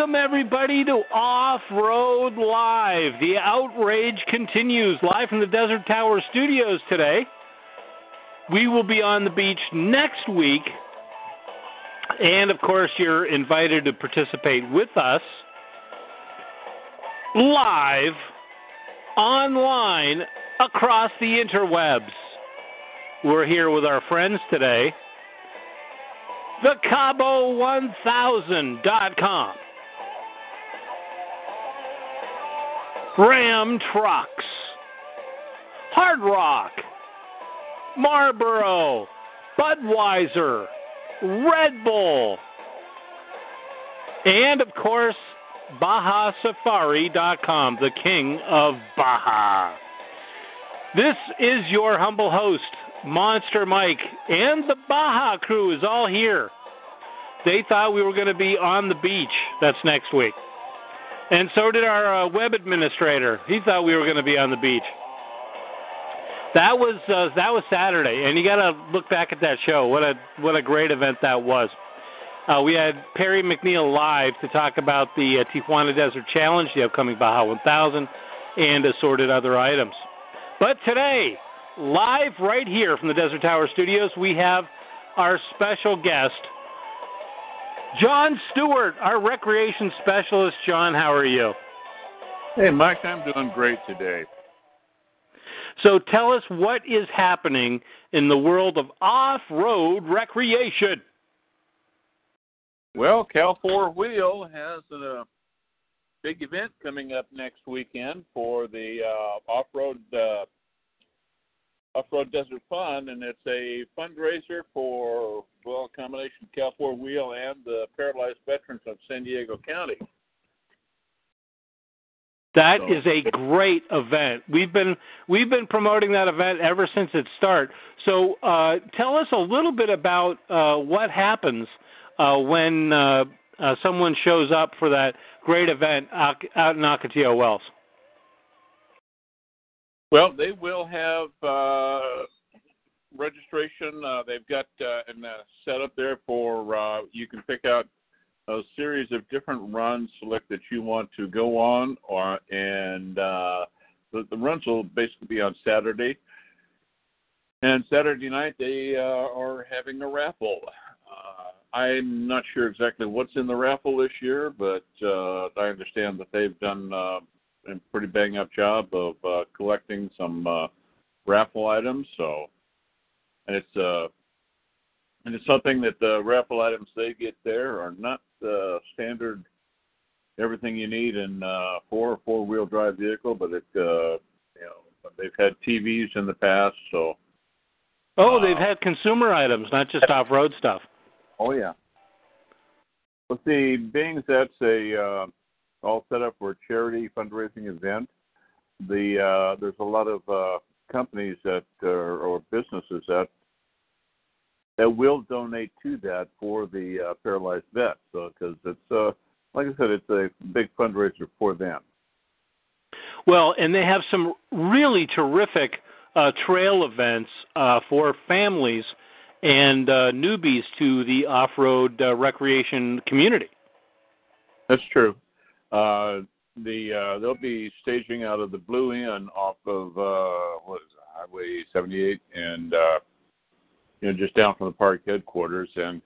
Welcome, everybody, to Off Road Live. The outrage continues live from the Desert Tower Studios today. We will be on the beach next week. And of course, you're invited to participate with us live online across the interwebs. We're here with our friends today thecabo1000.com. Ram Trucks, Hard Rock, Marlboro, Budweiser, Red Bull, and of course, BajaSafari.com, the king of Baja. This is your humble host, Monster Mike, and the Baja crew is all here. They thought we were going to be on the beach. That's next week. And so did our uh, web administrator. He thought we were going to be on the beach. That was uh, that was Saturday, and you got to look back at that show. What a what a great event that was. Uh, we had Perry McNeil live to talk about the uh, Tijuana Desert Challenge, the upcoming Baja 1000, and assorted other items. But today, live right here from the Desert Tower Studios, we have our special guest, John Stewart, our recreation specialist. John, how are you? Hey, Mike, I'm doing great today. So tell us what is happening in the world of off road recreation. Well, Cal Four Wheel has a big event coming up next weekend for the uh, off road uh, off road desert fun, and it's a fundraiser for well, a combination of Cal Four Wheel and the paralyzed veterans of San Diego County. That So- is a great event. We've been we've been promoting that event ever since its start. So uh, tell us a little bit about uh, what happens uh, when uh, uh, someone shows up for that great event out, out in Ocotillo Wells. Well, they will have uh, registration. Uh, they've got uh, an uh, setup there for uh, you can pick out a series of different runs, select that you want to go on, or and uh, the, the runs will basically be on Saturday. And Saturday night they uh, are having a raffle. Uh, I'm not sure exactly what's in the raffle this year, but uh, I understand that they've done uh, a pretty bang up job of uh, collecting some uh, raffle items. So, and it's uh, and it's something that the raffle items they get there are not uh, standard everything you need in uh, four or four wheel drive vehicle, but it uh, you know they've had TVs in the past, so Oh, they've Uh, had consumer items, not just off road stuff. Oh yeah. Well, see, being that's a uh, all set up for a charity fundraising event, the uh, there's a lot of uh, companies that uh, or businesses that that will donate to that for the uh, paralyzed vets. So because it's uh, like I said, it's a big fundraiser for them. Well, and they have some really terrific uh, trail events uh, for families and uh, newbies to the off-road uh, recreation community. That's true. Uh, the uh, they'll be staging out of the Blu-In off of uh, what is it, Highway 78, and uh, you know just down from the park headquarters. And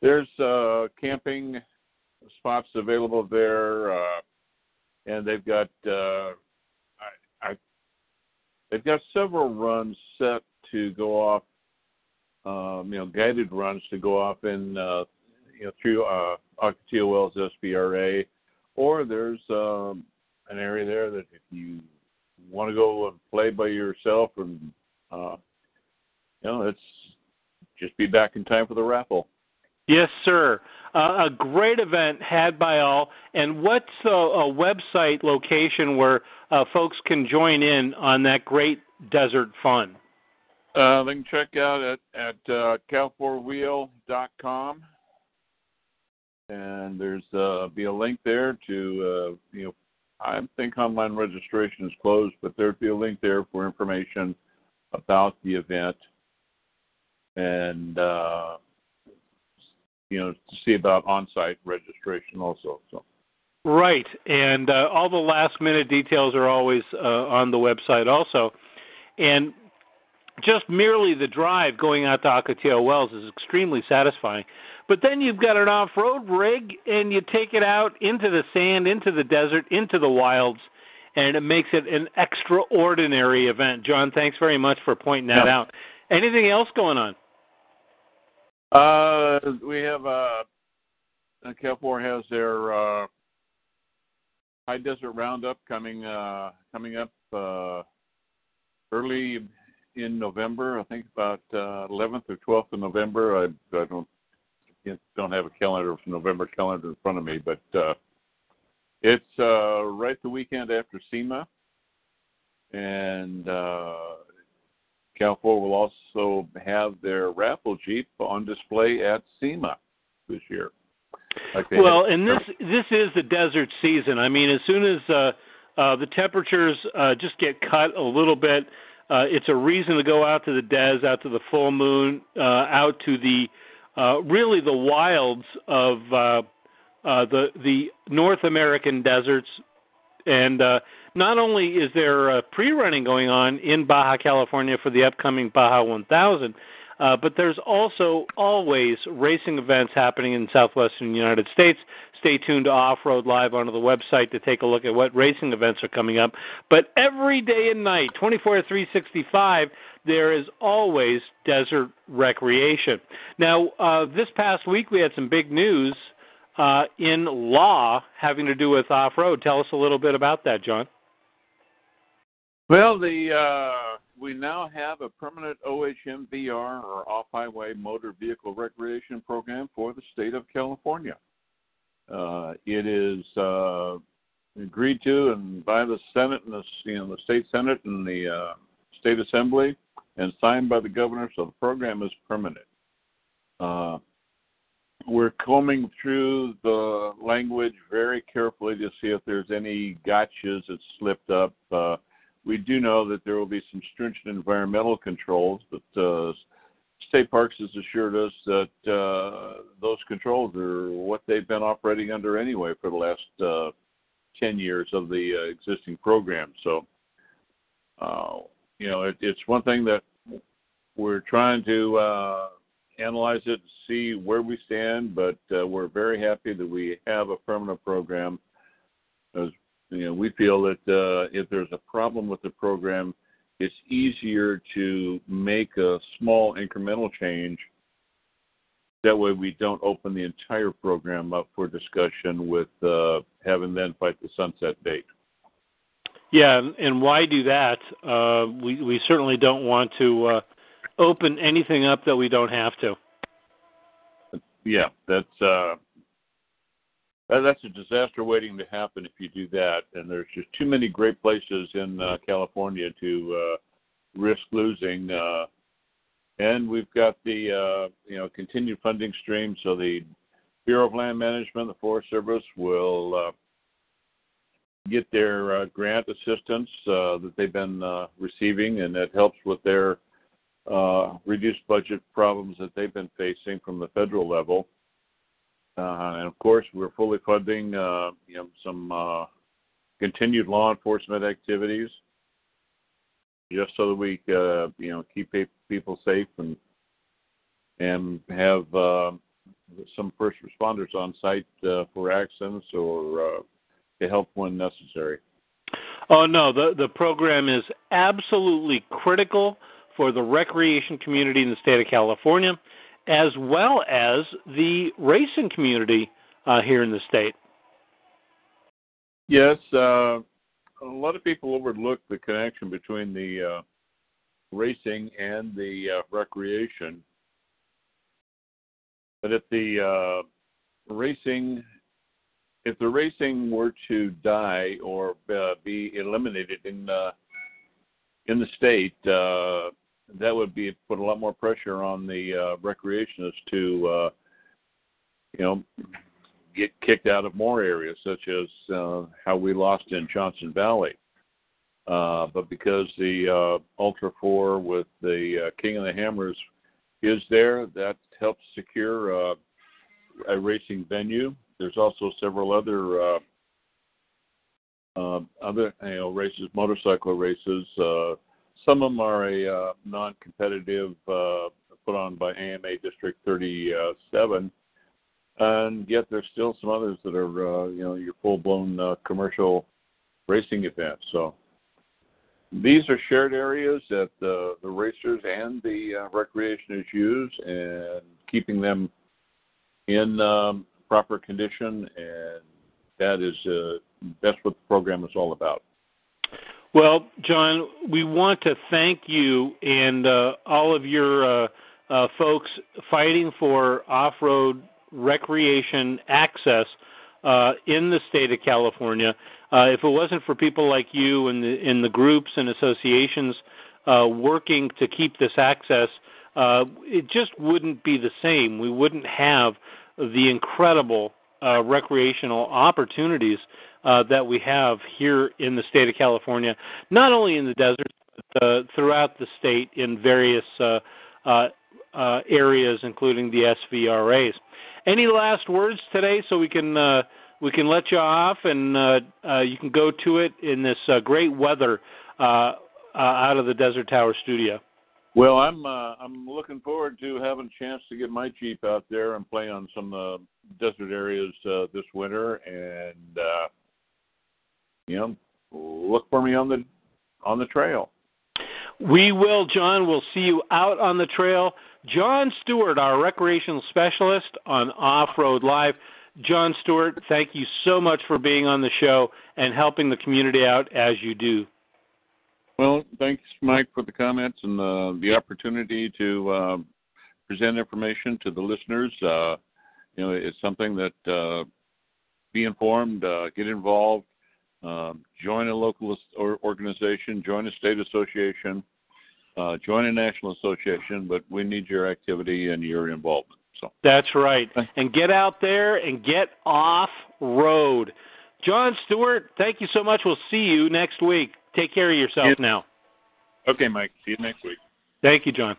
there's uh, camping spots available there, uh, and they've got uh, I, I they've got several runs set to go off um, you know, guided runs to go off in, uh, you know, through uh, Ocotillo Wells SVRA, or there's um, an area there that if you want to go and play by yourself, and uh, you know, it's just be back in time for the raffle. Yes, sir. Uh, a great event had by all. And what's a, a website location where uh, folks can join in on that great desert fun? Uh, they can check out at at uh, cal4wheel.com, and there's uh, be a link there to uh, you know. I think online registration is closed, but there'd be a link there for information about the event and uh, you know to see about on-site registration also. So. Right, and uh, all the last-minute details are always uh, on the website also, and just merely the drive going out to Ocotillo Wells is extremely satisfying. But then you've got an off-road rig, and you take it out into the sand, into the desert, into the wilds, and it makes it an extraordinary event. John, thanks very much for pointing that yeah. out. Anything else going on? Uh, we have uh, Cal4 has their uh, High Desert Roundup coming uh, coming up uh, early in November. I think about uh, 11th or 12th of November. I, I don't don't have a calendar November calendar in front of me, but uh, it's uh, right the weekend after SEMA, and uh, Cal4 will also have their raffle Jeep on display at SEMA this year. Like well, and this this is the desert season. I mean, as soon as uh, uh, the temperatures uh, just get cut a little bit, uh, it's a reason to go out to the des, out to the full moon, uh, out to the really the wilds of uh, uh, the the North American deserts, and uh, not only is there pre-running going on in Baja California for the upcoming Baja 1000, uh, but there's also always racing events happening in southwestern United States. Stay tuned to Off Road Live onto the website to take a look at what racing events are coming up. But every day and night, 24 to 365, there is always desert recreation. Now, uh, this past week we had some big news uh, in law having to do with off road. Tell us a little bit about that, John. Well, the uh, we now have a permanent OHMVR or off-highway motor vehicle recreation program for the state of California. Uh, it is uh, agreed to and by the Senate and the you know the state Senate and the uh, state assembly and signed by the governor, so the program is permanent. Uh, we're combing through the language very carefully to see if there's any gotchas that slipped up. We do know that there will be some stringent environmental controls, but uh, State Parks has assured us that uh, those controls are what they've been operating under anyway for the last uh, 10 years of the uh, existing program. So, uh, you know, it, it's one thing that we're trying to uh, analyze it, see where we stand, but uh, we're very happy that we have a permanent program. As you know, we feel that uh, if there's a problem with the program, it's easier to make a small incremental change. That way, we don't open the entire program up for discussion with uh, having then fight the sunset date. Yeah, and why do that? Uh, we we certainly don't want to uh, open anything up that we don't have to. Yeah, that's uh, that's a disaster waiting to happen if you do that. And there's just too many great places in uh, California to uh, risk losing. Uh, and we've got the uh, you know continued funding stream, so the Bureau of Land Management, the Forest Service will uh, get their uh, grant assistance that they've been receiving, and that helps with their reduced budget problems that they've been facing from the federal level. Uh, and of course, we're fully funding uh, you know some uh, continued law enforcement activities, just so that we you know keep people safe and and have some first responders on site for accidents or to help when necessary. Oh no, the the program is absolutely critical for the recreation community in the state of California, as well as the racing community uh, here in the state. Yes, uh, a lot of people overlook the connection between the uh, racing and the uh, recreation. But if the uh, racing, if the racing were to die or uh, be eliminated in in the state, that would be put a lot more pressure on the uh, recreationists to, uh, you know, get kicked out of more areas, such as uh, how we lost in Johnson Valley. Uh, but because the uh, Ultra 4 with the uh, King of the Hammers is there, that helps secure uh, a racing venue. There's also several other uh, uh, other you know races, motorcycle races. Uh, some of them are a uh, non-competitive, uh, put on by AMA District 37, and yet there's still some others that are uh, you know your full-blown uh, commercial racing events. So these are shared areas that the, the racers and the uh, recreationists use, and keeping them in um, proper condition, and that is uh, that's what the program is all about. Well, John, we want to thank you and uh, all of your uh, uh, folks fighting for off-road recreation access uh, in the state of California. Uh, if it wasn't for people like you and the, and the groups and associations uh, working to keep this access, it just wouldn't be the same. We wouldn't have the incredible recreational opportunities uh, that we have here in the state of California, not only in the desert, but uh, throughout the state in various uh, uh, uh, areas, including the SVRAs. Any last words today, so we can uh, we can let you off, and uh, uh, you can go to it in this uh, great weather uh, uh, out of the Desert Tower studio. Well, I'm uh, I'm looking forward to having a chance to get my Jeep out there and play on some uh, desert areas uh, this winter, and uh, you know, look for me on the on the trail. We will, John. We'll see you out on the trail. John Stewart, our recreational specialist on Off Road Live. John Stewart, thank you so much for being on the show and helping the community out as you do. Well, thanks, Mike, for the comments and uh, the opportunity to uh, present information to the listeners. Uh, you know, it's something that uh, be informed, uh, get involved, um, join a local organization, join a state association, uh, join a national association, but we need your activity and your involvement. So that's right, and get out there and get off road. John Stewart, thank you so much. We'll see you next week. Take care of yourself yeah. now. Okay, Mike. See you next week. Thank you, John.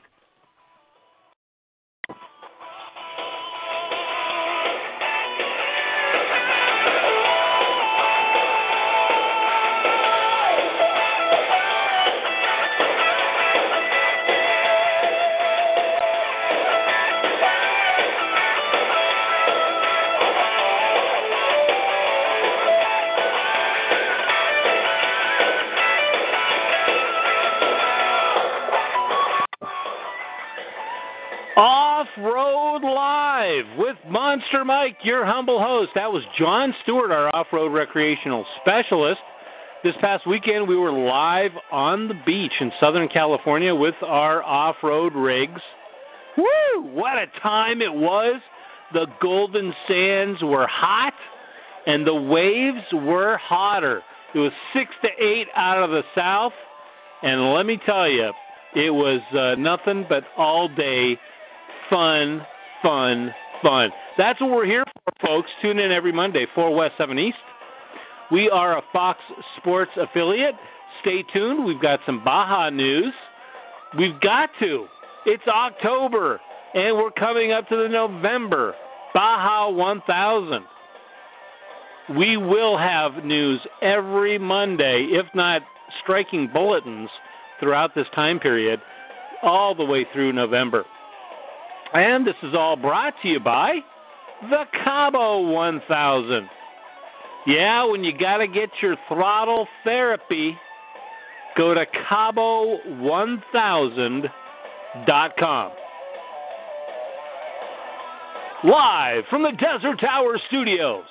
Monster Mike, your humble host. That was John Stewart, our off road recreational specialist. This past weekend, we were live on the beach in Southern California with our off road rigs. Woo! What a time it was! The golden sands were hot, and the waves were hotter. It was six to eight out of the south, and let me tell you, it was uh, nothing but all day fun, fun, fun. That's what we're here for, folks. Tune in every Monday, 4 West, 7 East. We are a Fox Sports affiliate. Stay tuned. We've got some Baja news. We've got to. It's October, and we're coming up to the November Baja 1000. We will have news every Monday, if not striking bulletins throughout this time period, all the way through November. And this is all brought to you by the Cabo 1000. Yeah, when you got to get your throttle therapy, go to Cabo1000.com. Live from the Desert Tower Studios,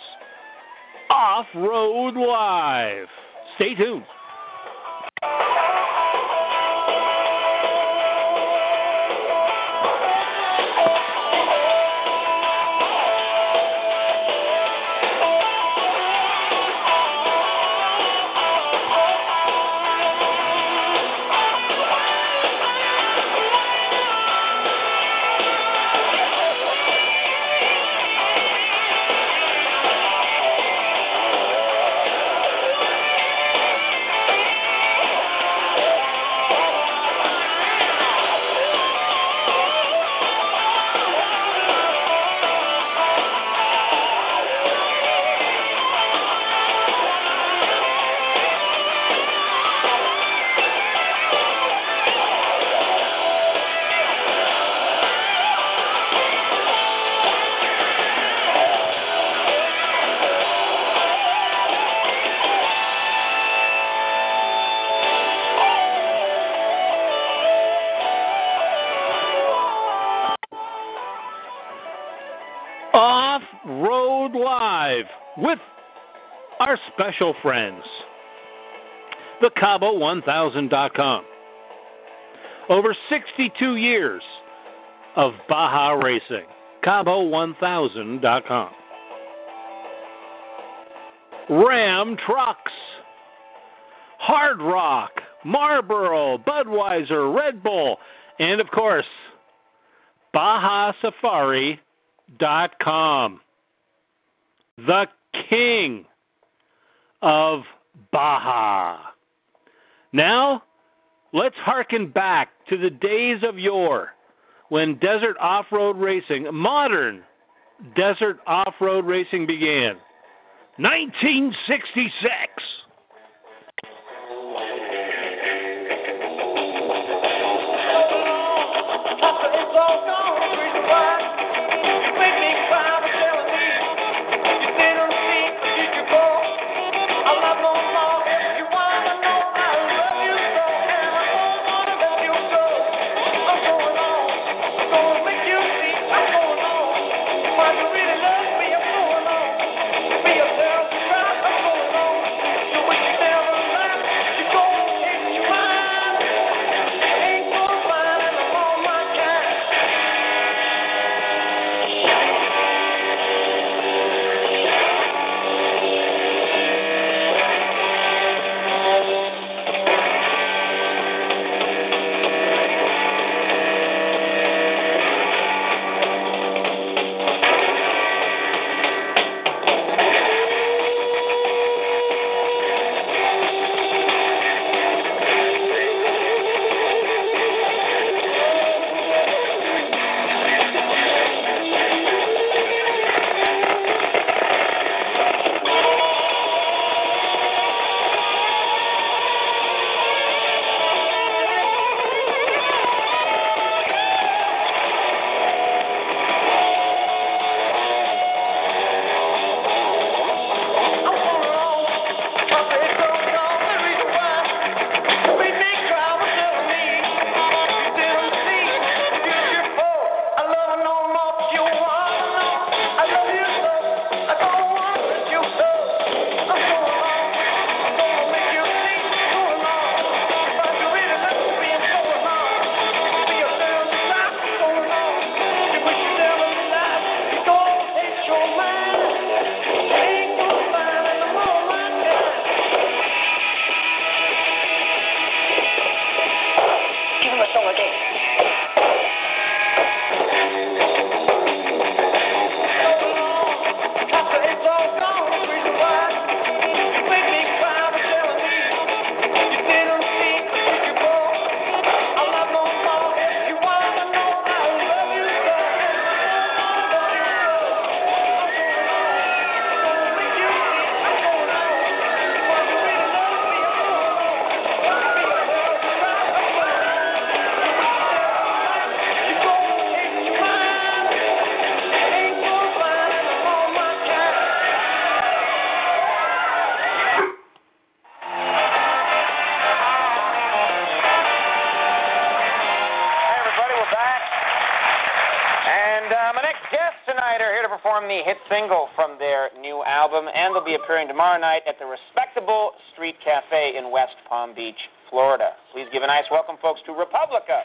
Off Road Live. Stay tuned. Live with our special friends, the Cabo1000.com. Over 62 years of Baja racing. Cabo1000.com. Ram Trucks, Hard Rock, Marlboro, Budweiser, Red Bull, and of course, Baja Safari dot com. The king of Baja. Now, let's hearken back to the days of yore when desert off road racing, modern desert off road racing began. 1966. Album, and they'll be appearing tomorrow night at the Respectable Street Cafe in West Palm Beach, Florida. Please give a nice welcome, folks, to Republica.